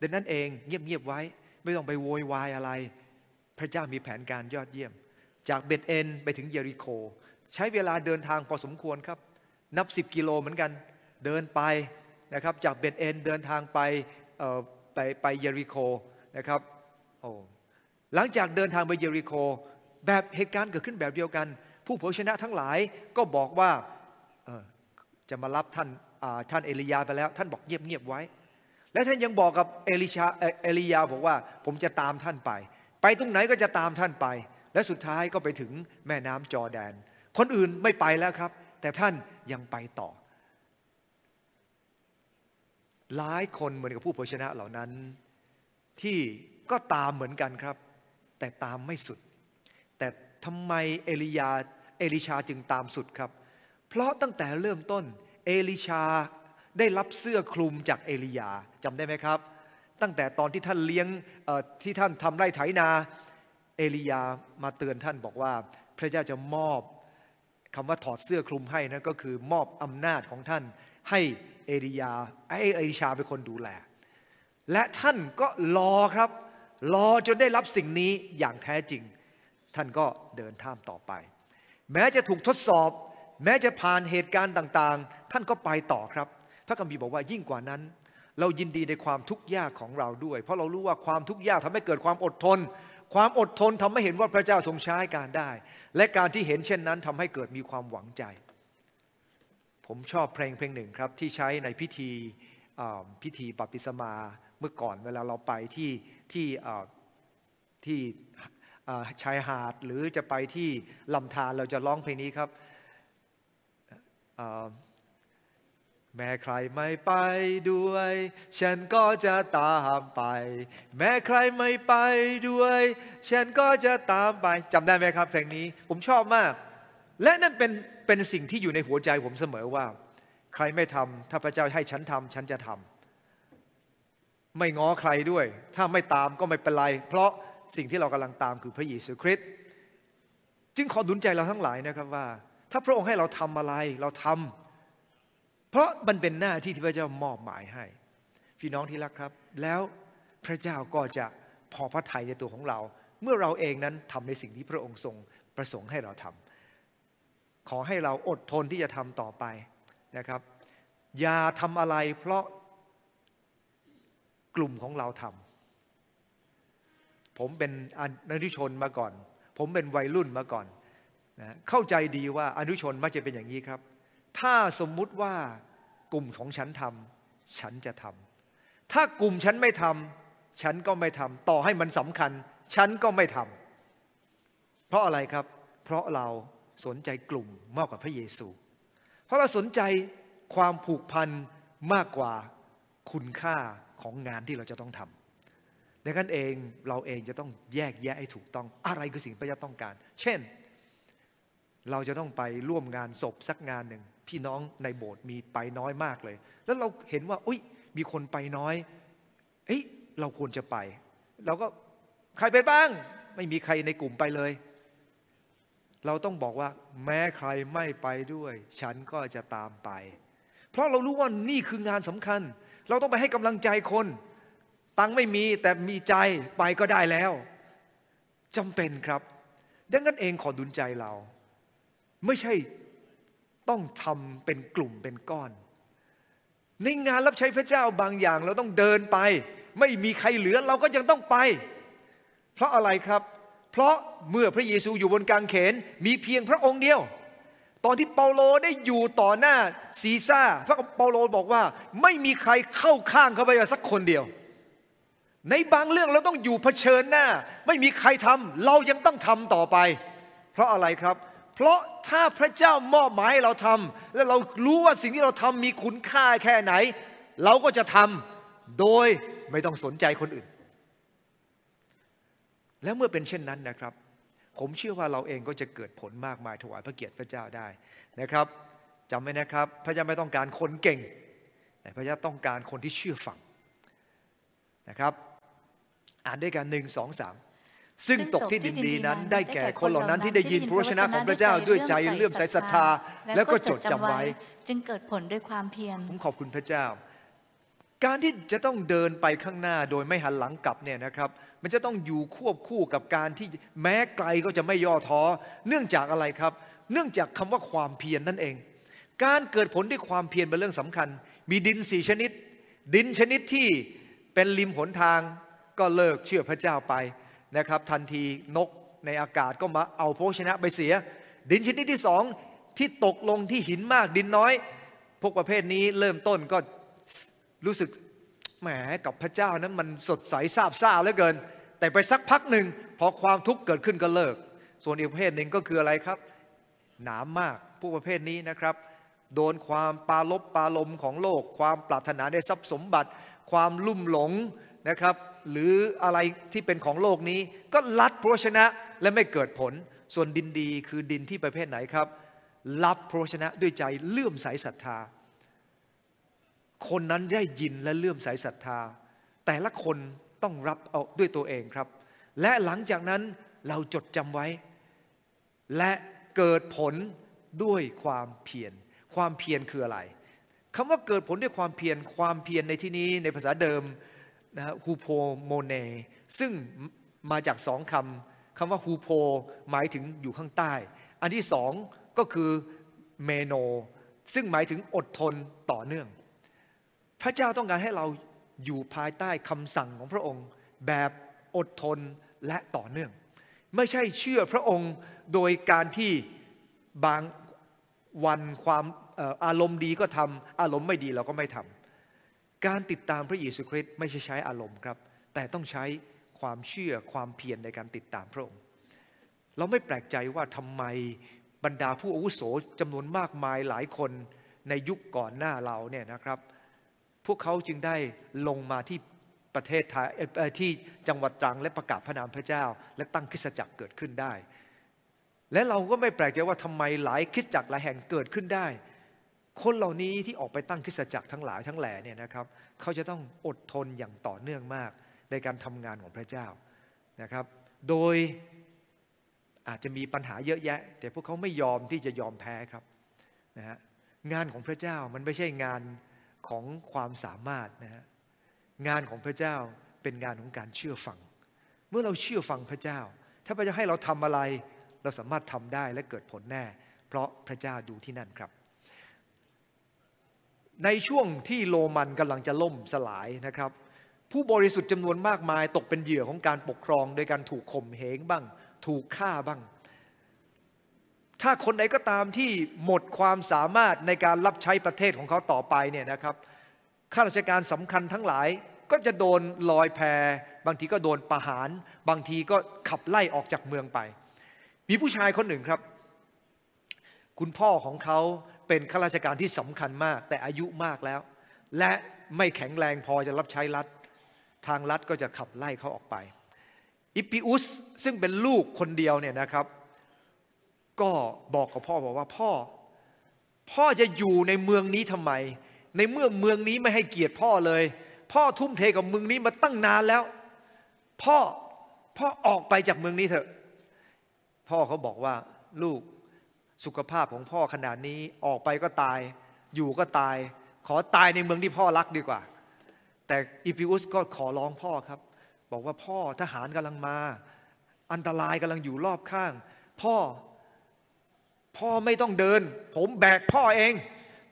ดังนั้นเองเงียบๆไว้ ไม่ต้องไปโวยวายอะไร พระเจ้ามีแผนการยอดเยี่ยม จากเบตเอ็นไปถึงเยริโค ใช้เวลาเดินทางพอสมควรครับ นับสิบกิโลเหมือนกัน เดินไปนะครับ จากเบตเอ็นเดินทางไป ไปไปเยริโคนะครับโอ้หลังจากเดินทางไปเยริโค แบบเหตุการณ์เกิดขึ้นแบบเดียวกัน ผู้เผยชนะทั้งหลายก็บอกว่าจะมารับท่านท่านเอลียาไปแล้ว ท่านบอกเงียบๆไว้ และท่านยังบอกกับเอลิชาเอลียาบอกว่าผมจะตามท่านไป ไปตรงไหนก็จะตามท่านไป และสุดท้ายก็ไปถึงแม่น้ำจอแดน คนอื่นไม่ไปแล้วครับ แต่ท่านยังไปต่อ หลายคนเหมือนกับผู้เผยชนะเหล่านั้น ที่ก็ตามเหมือนกันครับ แต่ตามไม่สุด แต่ทำไมเอลียาเอลิชาจึงตามสุดครับ เพราะตั้งแต่เริ่มต้น เอลิชาได้รับเสื้อคลุมจากเอลียาจำได้ไหมครับ ตั้งแต่ตอนที่ท่านเลี้ยงที่ท่านทำไร่ไถนา เอลียามาเตือนท่านบอกว่า พระเจ้าจะมอบคำว่าถอดเสื้อคลุมให้นะก็คือมอบอำนาจของท่านให้ เอลียาไอเอลิชาเป็นคนดูแล และท่านก็รอครับ รอจนได้รับสิ่งนี้อย่างแท้จริง ท่านก็เดินท่ามต่อไป แม้จะถูกทดสอบ แม้จะผ่านเหตุการณ์ต่างๆ ท่านก็ไปต่อครับ พระคัมภีร์บอกว่ายิ่งกว่านั้น เรายินดีในความทุกข์ยากของเราด้วย เพราะเรารู้ว่าความทุกข์ยากทำให้เกิดความอดทน ความอดทนทำให้เห็นว่าพระเจ้าทรงใช้การได้ และการที่เห็นเช่นนั้นทำให้เกิดมีความหวังใจ ผมชอบเพลงเพลงหนึ่งครับ ที่ใช้ในพิธีพิธีปฏิสมาเมื่อก่อนเวลาเราไปที่ที่ที่ชายหาดหรือจะไปที่ลำธารเราจะร้องเพลงนี้ครับ แม้ใครไม่ไปด้วย ฉันก็จะตามไป แม้ใครไม่ไปด้วย ฉันก็จะตามไปจำได้ไหมครับเพลงนี้ผมชอบมาก และนั่นเป็น เป็นสิ่งที่อยู่ในหัวใจผมเสมอว่า ใครไม่ทำถ้าพระเจ้าให้ฉันทำฉันจะทำไม่ง้อใครด้วย ถ้าไม่ตามก็ไม่เป็นไร เพราะสิ่งที่เรากำลังตามคือพระเยซูคริสต์จึงขอดุลใจเราทั้งหลายนะครับว่า ถ้าพระองค์ให้เราทำอะไรเราทำเพราะมันเป็นหน้าที่ที่พระเจ้ามอบหมายให้ พี่น้องที่รักครับ แล้วพระเจ้าก็จะพอพระทัยในตัวของเรา เมื่อเราเองนั้นทำในสิ่งที่พระองค์ทรงประสงค์ให้เราทำ ขอให้เราอดทนที่จะทำต่อไปนะครับ อย่าทำอะไรเพราะกลุ่มของเราทำผมเป็นอนุชนมาก่อน ผมเป็นวัยรุ่นมาก่อนนะเข้าใจดีว่าอนุชนมักจะเป็นอย่างนี้ครับ ถ้าสมมุติว่ากลุ่มของฉันทำฉันจะทำถ้ากลุ่มฉันไม่ทำฉันก็ไม่ทำต่อให้มันสำคัญ ฉันก็ไม่ทำเพราะอะไรครับ เพราะเรา สนใจกลุ่มมากกว่าพระเยซู เพราะเราสนใจความผูกพันมากกว่าคุณค่าของงานที่เราจะต้องทำดังนั้นเองเราเองจะต้องแยกแยะให้ถูกต้องอะไรคือสิ่งพระเจ้าต้องการ เช่น เราจะต้องไปร่วมงานศพสักงานหนึ่งพี่น้องในโบสถ์มีไปน้อยมากเลย แล้วเราเห็นว่าอุ้ยมีคนไปน้อยเอ้ยเราควรจะไป เราก็ใครไปบ้าง ไม่มีใครในกลุ่มไปเลย เราต้องบอกว่า แม้ใครไม่ไปด้วย ฉันก็จะตามไป เพราะเรารู้ว่านี่คืองานสำคัญ เราต้องไปให้กำลังใจคน ตังไม่มีแต่มีใจไปก็ได้แล้วจำเป็นครับ ดังนั้นเองขอดุลใจเรา ไม่ใช่ต้องทำเป็นกลุ่มเป็นก้อน ในงานรับใช้พระเจ้าบางอย่างเราต้องเดินไป ไม่มีใครเหลือเราก็ยังต้องไป เพราะอะไรครับ เพราะเมื่อพระเยซูอยู่บนกางเขนมีเพียงพระองค์เดียว ตอนที่เปาโลได้อยู่ต่อหน้าซีซ่า พระเปาโลบอกว่าไม่มีใครเข้าข้างเขาไปสักคนเดียว ในบางเรื่องเราต้องอยู่เผชิญหน้า ไม่มีใครทำเรายังต้องทำต่อไป เพราะอะไรครับ เพราะถ้าพระเจ้ามอบหมายให้เราทำและเรารู้ว่าสิ่งที่เราทำมีคุณค่าแค่ไหน เราก็จะทำโดยไม่ต้องสนใจคนอื่น แล้วเมื่อเป็นเช่นนั้นนะครับ ผมเชื่อว่าเราเองก็จะเกิดผลมากมายถวายพระเกียรติพระเจ้าได้นะครับจำไว้นะครับ พระเจ้าไม่ต้องการคนเก่ง แต่พระเจ้าต้องการคนที่เชื่อฟังนะครับ อ่านด้วยกันหนึ่งสองสามซึ่งตกที่ดินดีนั้นได้แก่คนเหล่านั้นที่ได้ยินพระวจนะของพระเจ้าด้วยใจเลื่อมใสศรัทธา แล้วก็จดจำไว้ จึงเกิดผลด้วยความเพียรผมขอบคุณพระเจ้า การที่จะต้องเดินไปข้างหน้าโดยไม่หันหลังกลับเนี่ยนะครับ มันจะต้องอยู่ควบคู่กับการที่แม้ไกลก็จะไม่ย่อท้อ เนื่องจากอะไรครับ เนื่องจากคำว่าความเพียรนนั่นเอง การเกิดผลด้วยความเพียรเป็นเรื่องสำคัญ มีดินสี่ชนิด ดินชนิดที่เป็นริมหนทางก็เลิกเชื่อพระเจ้าไปนะครับ ทันทีนกในอากาศก็มาเอาพระชนะไปเสีย ดินชนิดที่สองที่ตกลงที่หินมากดินน้อย พวกประเภทนี้เริ่มต้นก็ รู้สึกแหมกับพระเจ้านั้นมันสดใสซาบซ่าเหลือเกิน แต่ไปสักพักหนึ่งพอความทุกข์เกิดขึ้นก็เลิก ส่วนอีกประเภทหนึ่งก็คืออะไรครับ หนามมากพวกประเภทนี้นะครับ โดนความปาลบปาลมของโลก ความปรารถนาในทรัพย์สมบัติ ความลุ่มหลงนะครับ หรืออะไรที่เป็นของโลกนี้ ก็ลัดพระวจนะและไม่เกิดผล ส่วนดินดีคือดินที่ประเภทไหนครับ รับพระวจนะด้วยใจเลื่อมใสศรัทธา คนนั้นได้ยินและเลื่อมใสศรัทธา แต่ละคนต้องรับเอาด้วยตัวเองครับ และหลังจากนั้นเราจดจำไว้ และเกิดผลด้วยความเพียรความเพียรคืออะไรคำว่าเกิดผลด้วยความเพียรความเพียรในที่นี้ในภาษาเดิมนะฮะฮูโพโมเนซึ่งมาจากสองคำคำว่าฮูโพหมายถึงอยู่ข้างใต้ อันที่สองก็คือเมโน ซึ่งหมายถึงอดทนต่อเนื่อง พระเจ้าต้องการให้เราอยู่ภายใต้คำสั่งของพระองค์ แบบอดทนและต่อเนื่อง ไม่ใช่เชื่อพระองค์โดยการที่บางวันความอารมณ์ดีก็ทำอารมณ์ไม่ดีเราก็ไม่ทำการติดตามพระเยซูคริสต์ไม่ใช่ใช้อารมณ์ครับ แต่ต้องใช้ความเชื่อความเพียรในการติดตามพระองค์ เราไม่แปลกใจว่าทำไมบรรดาผู้อาวุโสจำนวนมากมายหลายคนในยุคก่อนหน้าเราเนี่ยนะครับ พวกเขาจึงได้ลงมาที่ประเทศไทยที่จังหวัดตรังและประกาศพระนามพระเจ้า และตั้งคริสตจักรเกิดขึ้นได้ และเราก็ไม่แปลกใจว่าทำไมหลายคริสตจักรหลายแห่งเกิดขึ้นได้ คนเหล่านี้ที่ออกไปตั้งคริสตจักรทั้งหลายทั้งแหล่เนี่ยนะครับ เขาจะต้องอดทนอย่างต่อเนื่องมากในการทำงานของพระเจ้านะครับ โดยอาจจะมีปัญหาเยอะแยะ แต่พวกเขาไม่ยอมที่จะยอมแพ้ครับนะฮะงานของพระเจ้ามันไม่ใช่งาน ของความสามารถนะฮะงานของพระเจ้าเป็นงานของการเชื่อฟัง เมื่อเราเชื่อฟังพระเจ้า ถ้าพระเจ้าให้เราทำอะไรเราสามารถทำได้และเกิดผลแน่ เพราะพระเจ้าดูที่นั่นครับ ในช่วงที่โรมันกำลังจะล่มสลายนะครับ ผู้บริสุทธิ์จำนวนมากมาย ตกเป็นเหยื่อของการปกครอง โดยการถูกข่มเหงบ้าง ถูกฆ่าบ้าง ถ้าคนใดก็ตามที่หมดความสามารถในการรับใช้ประเทศของเขาต่อไปเนี่ยนะครับข้าราชการสำคัญทั้งหลายก็จะโดนลอยแพบางทีก็โดนประหาร บางทีก็ขับไล่ออกจากเมืองไป มีผู้ชายคนหนึ่งครับ คุณพ่อของเขาเป็นข้าราชการที่สำคัญมาก แต่อายุมากแล้ว และไม่แข็งแรงพอจะรับใช้รัฐ ทางรัฐก็จะขับไล่เขาออกไป อิปปิอุสซึ่งเป็นลูกคนเดียวเนี่ยนะครับ ก็บอกกับพ่อบอกว่าพ่อ พ่อจะอยู่ในเมืองนี้ทำไม ในเมื่อเมืองนี้ไม่ให้เกียรติพ่อเลย พ่อทุ่มเทกับเมืองนี้มาตั้งนานแล้ว พ่อพ่อออกไปจากเมืองนี้เถอะ พ่อเขาบอกว่าลูกสุขภาพของพ่อขนาดนี้ออกไปก็ตาย อยู่ก็ตาย ขอตายในเมืองที่พ่อรักดีกว่า แต่อีพิอุสก็ขอร้องพ่อครับ บอกว่าพ่อทหารกำลังมา อันตรายกำลังอยู่รอบข้าง พ่อ พ่อไม่ต้องเดิน ผมแบกพ่อเอง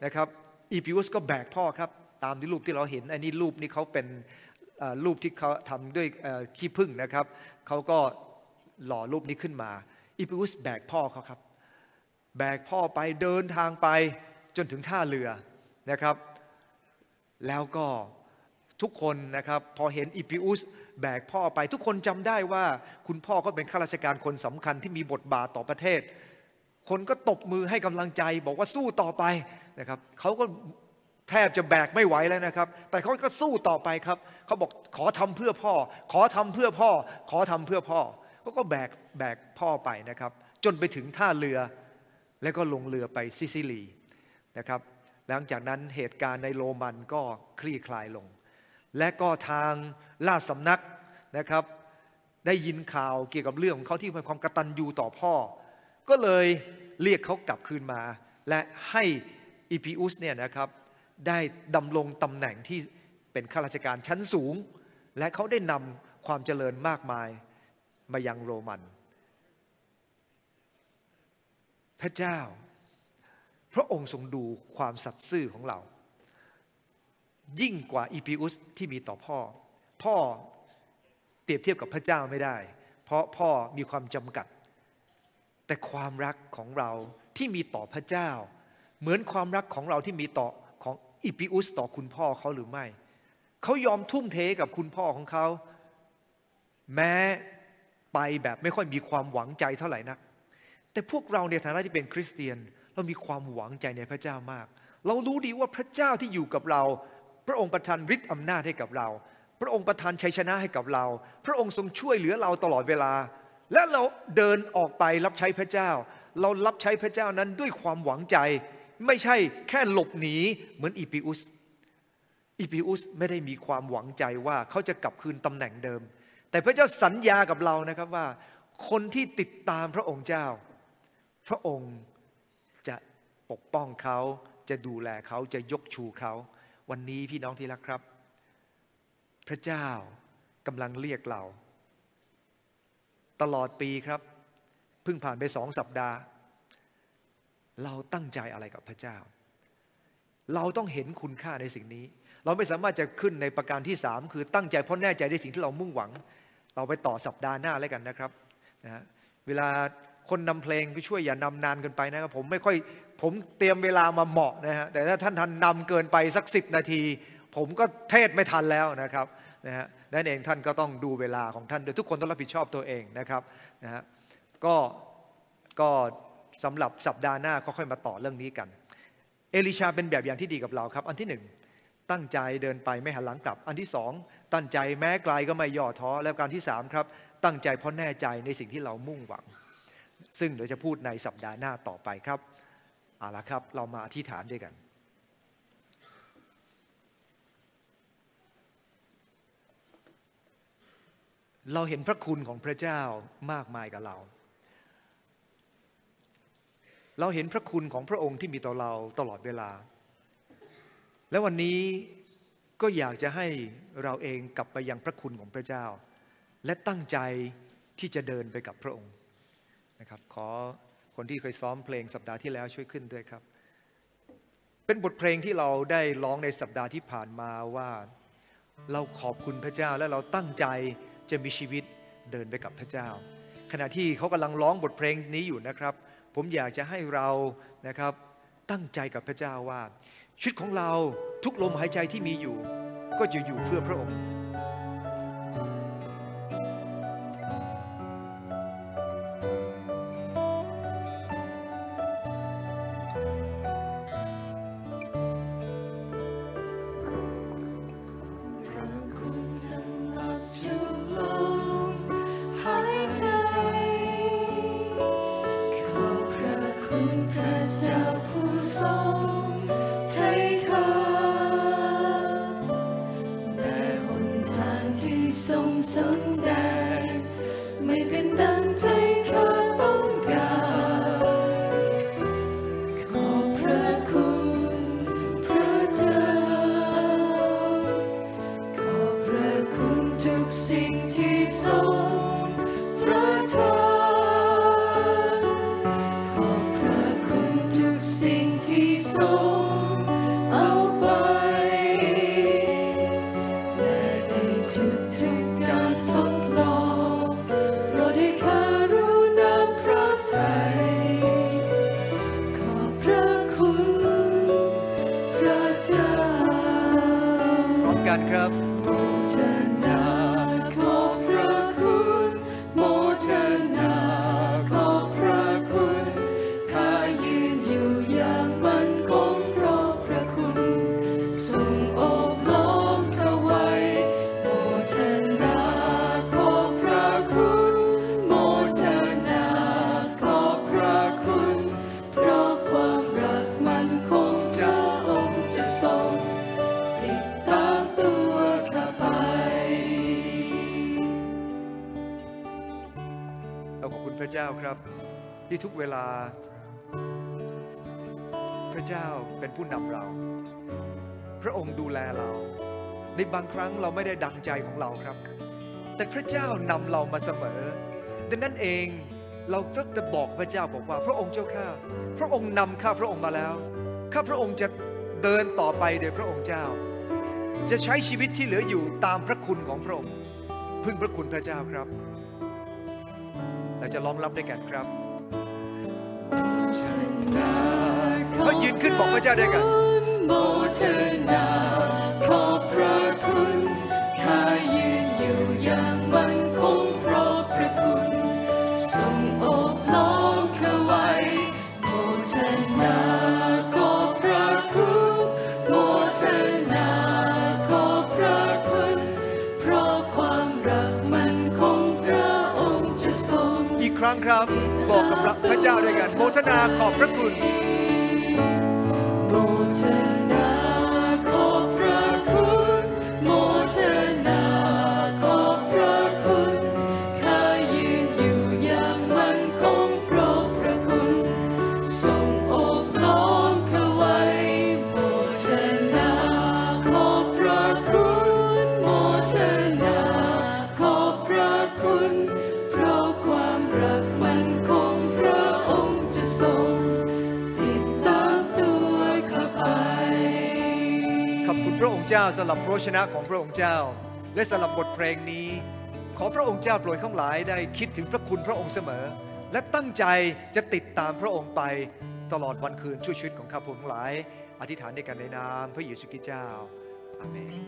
นะครับอีพิอุสก็แบกพ่อครับตามที่รูปที่เราเห็นอันนี้รูปนี้เขาเป็นรูปที่เขาทำด้วยขี้ผึ้งนะครับเขาก็หล่อรูปนี้ขึ้นมาอีพิอุสแบกพ่อเขาครับ แบกพ่อไปเดินทางไปจนถึงท่าเรือนะครับ แล้วก็ทุกคนนะครับพอเห็นอิปิอุสแบกพ่อไป ทุกคนจำได้ว่าคุณพ่อก็เป็นข้าราชการคนสำคัญที่มีบทบาทต่อประเทศ คนก็ตบมือให้กำลังใจ บอกว่าสู้ต่อไปนะครับเขาก็แทบจะแบกไม่ไหวแล้วนะครับ แต่เขาก็สู้ต่อไปครับเขาบอกขอทำเพื่อพ่อ ขอทำเพื่อพ่อ ขอทำเพื่อพ่อเขาก็แบกแบกพ่อไปนะครับ จนไปถึงท่าเรือ แล้วก็ลงเรือไปซิซิลีนะครับ หลังจากนั้นเหตุการณ์ในโรมันก็คลี่คลายลง และก็ทางล่าสำนักนะครับ ได้ยินข่าวเกี่ยวกับเรื่องของเขาที่มีความกตัญญูต่อพ่อ ก็เลยเรียกเขากลับคืนมา และให้อีพิอุสเนี่ยนะครับได้ดำรงตำแหน่งที่เป็นข้าราชการชั้นสูง และเขาได้นำความเจริญมากมายมายังโรมัน พระเจ้า พระองค์ทรงดูความสัตย์ซื่อของเรา ยิ่งกว่าอีพิอุสที่มีต่อพ่อ พ่อเปรียบเทียบกับพระเจ้าไม่ได้ เพราะพ่อมีความจำกัด แต่ความรักของเราที่มีต่อพระเจ้า เหมือนความรักของเราที่มีต่อของอิปิอุสต่อคุณพ่อเขาหรือไม่ เขายอมทุ่มเทกับคุณพ่อของเขา แม้ไปแบบไม่ค่อยมีความหวังใจเท่าไหร่นัก แต่พวกเราในฐานะที่เป็นคริสเตียน เรามีความหวังใจในพระเจ้ามาก เรารู้ดีว่าพระเจ้าที่อยู่กับเรา พระองค์ประทานฤทธิ์อำนาจให้กับเรา พระองค์ประทานชัยชนะให้กับเรา พระองค์ทรงช่วยเหลือเราตลอดเวลา และเราเดินออกไปรับใช้พระเจ้า เรารับใช้พระเจ้านั้นด้วยความหวังใจ ไม่ใช่แค่หลบหนีเหมือนอีปิอุสอีปิอุสไม่ได้มีความหวังใจว่าเขาจะกลับคืนตำแหน่งเดิม แต่พระเจ้าสัญญากับเรานะครับว่า คนที่ติดตามพระองค์เจ้า พระองค์จะปกป้องเขาจะดูแลเขาจะยกชูเขา วันนี้พี่น้องที่รักครับ พระเจ้ากำลังเรียกเรา ตลอดปีครับ เพิ่งผ่านไปสองสัปดาห์ เราตั้งใจอะไรกับพระเจ้า เราต้องเห็นคุณค่าในสิ่งนี้ เราไม่สามารถจะขึ้นในประการที่สามคือตั้งใจเพราะแน่ใจในสิ่งที่เรามุ่งหวัง เราไปต่อสัปดาห์หน้าแล้วกันนะครับนะเวลาคนนำเพลงไปช่วยอย่านำนานเกินไปนะครับผมไม่ค่อยผมเตรียมเวลามาเหมาะนะฮะแต่ถ้าท่านทันนำเกินไปสักสิบนาที ผมก็เทศไม่ทันแล้วนะครับนะฮะ นั่นเองท่านก็ต้องดูเวลาของท่านโดยทุกคนต้องรับผิดชอบตัวเองนะครับนะฮะก็ก็สำหรับสัปดาห์หน้าก็ค่อยมาต่อเรื่องนี้กัน เอลิชาเป็นแบบอย่างที่ดีกับเราครับ อันที่หนึ่งตั้งใจเดินไปไม่หันหลังกลับ อันที่สองตั้งใจแม้ไกลก็ไม่ย่อท้อแล้วการที่สามครับ ตั้งใจเพราะแน่ใจในสิ่งที่เรามุ่งหวัง ซึ่งเดี๋ยวจะพูดในสัปดาห์หน้าต่อไปครับเอาละครับ เรามาอธิษฐานด้วยกัน เราเห็นพระคุณของพระเจ้ามากมายกับเรา เราเห็นพระคุณของพระองค์ที่มีต่อเราตลอดเวลา และวันนี้ก็อยากจะให้เราเองกลับไปยังพระคุณของพระเจ้า และตั้งใจที่จะเดินไปกับพระองค์นะครับ ขอคนที่เคยซ้อมเพลงสัปดาห์ที่แล้วช่วยขึ้นด้วยครับ เป็นบทเพลงที่เราได้ร้องในสัปดาห์ที่ผ่านมาว่า เราขอบคุณพระเจ้าและเราตั้งใจ จะมีชีวิตเดินไปกับพระเจ้า ขณะที่เขากำลังร้องบทเพลงนี้อยู่นะครับ ผมอยากจะให้เรานะครับตั้งใจกับพระเจ้าว่าชีวิตของเราทุกลมหายใจที่มีอยู่ ก็จะอยู่เพื่อพระองค์ ที่ทุกเวลา พระเจ้าเป็นผู้นำเรา พระองค์ดูแลเรา ในบางครั้งเราไม่ได้ดังใจของเราครับ แต่พระเจ้านำเรามาเสมอ ดังนั้นเองเราก็จะบอกพระเจ้าบอกว่า พระองค์เจ้าข้า พระองค์นำข้าพระองค์มาแล้ว ข้าพระองค์จะเดินต่อไปโดยพระองค์เจ้า จะใช้ชีวิตที่เหลืออยู่ตามพระคุณของพระองค์ พึ่งพระคุณพระเจ้าครับ เราจะร้องรับด้วยกันครับ ขึ้นบอกพระเจ้าด้วยกัน เจ้าด้วยกันโมทนาขอบพระคุณ สำหรับพระชนะของพระองค์เจ้า และสำหรับบทเพลงนี้ ขอพระองค์เจ้าโปรดข้างหลายได้คิดถึงพระคุณพระองค์เสมอ และตั้งใจจะติดตามพระองค์ไปตลอดวันคืนช่วยชีวิตของข้าพงทั้งหลาย อธิษฐานด้วยกันในนามพระเยซูคริสต์เจ้าอาเมน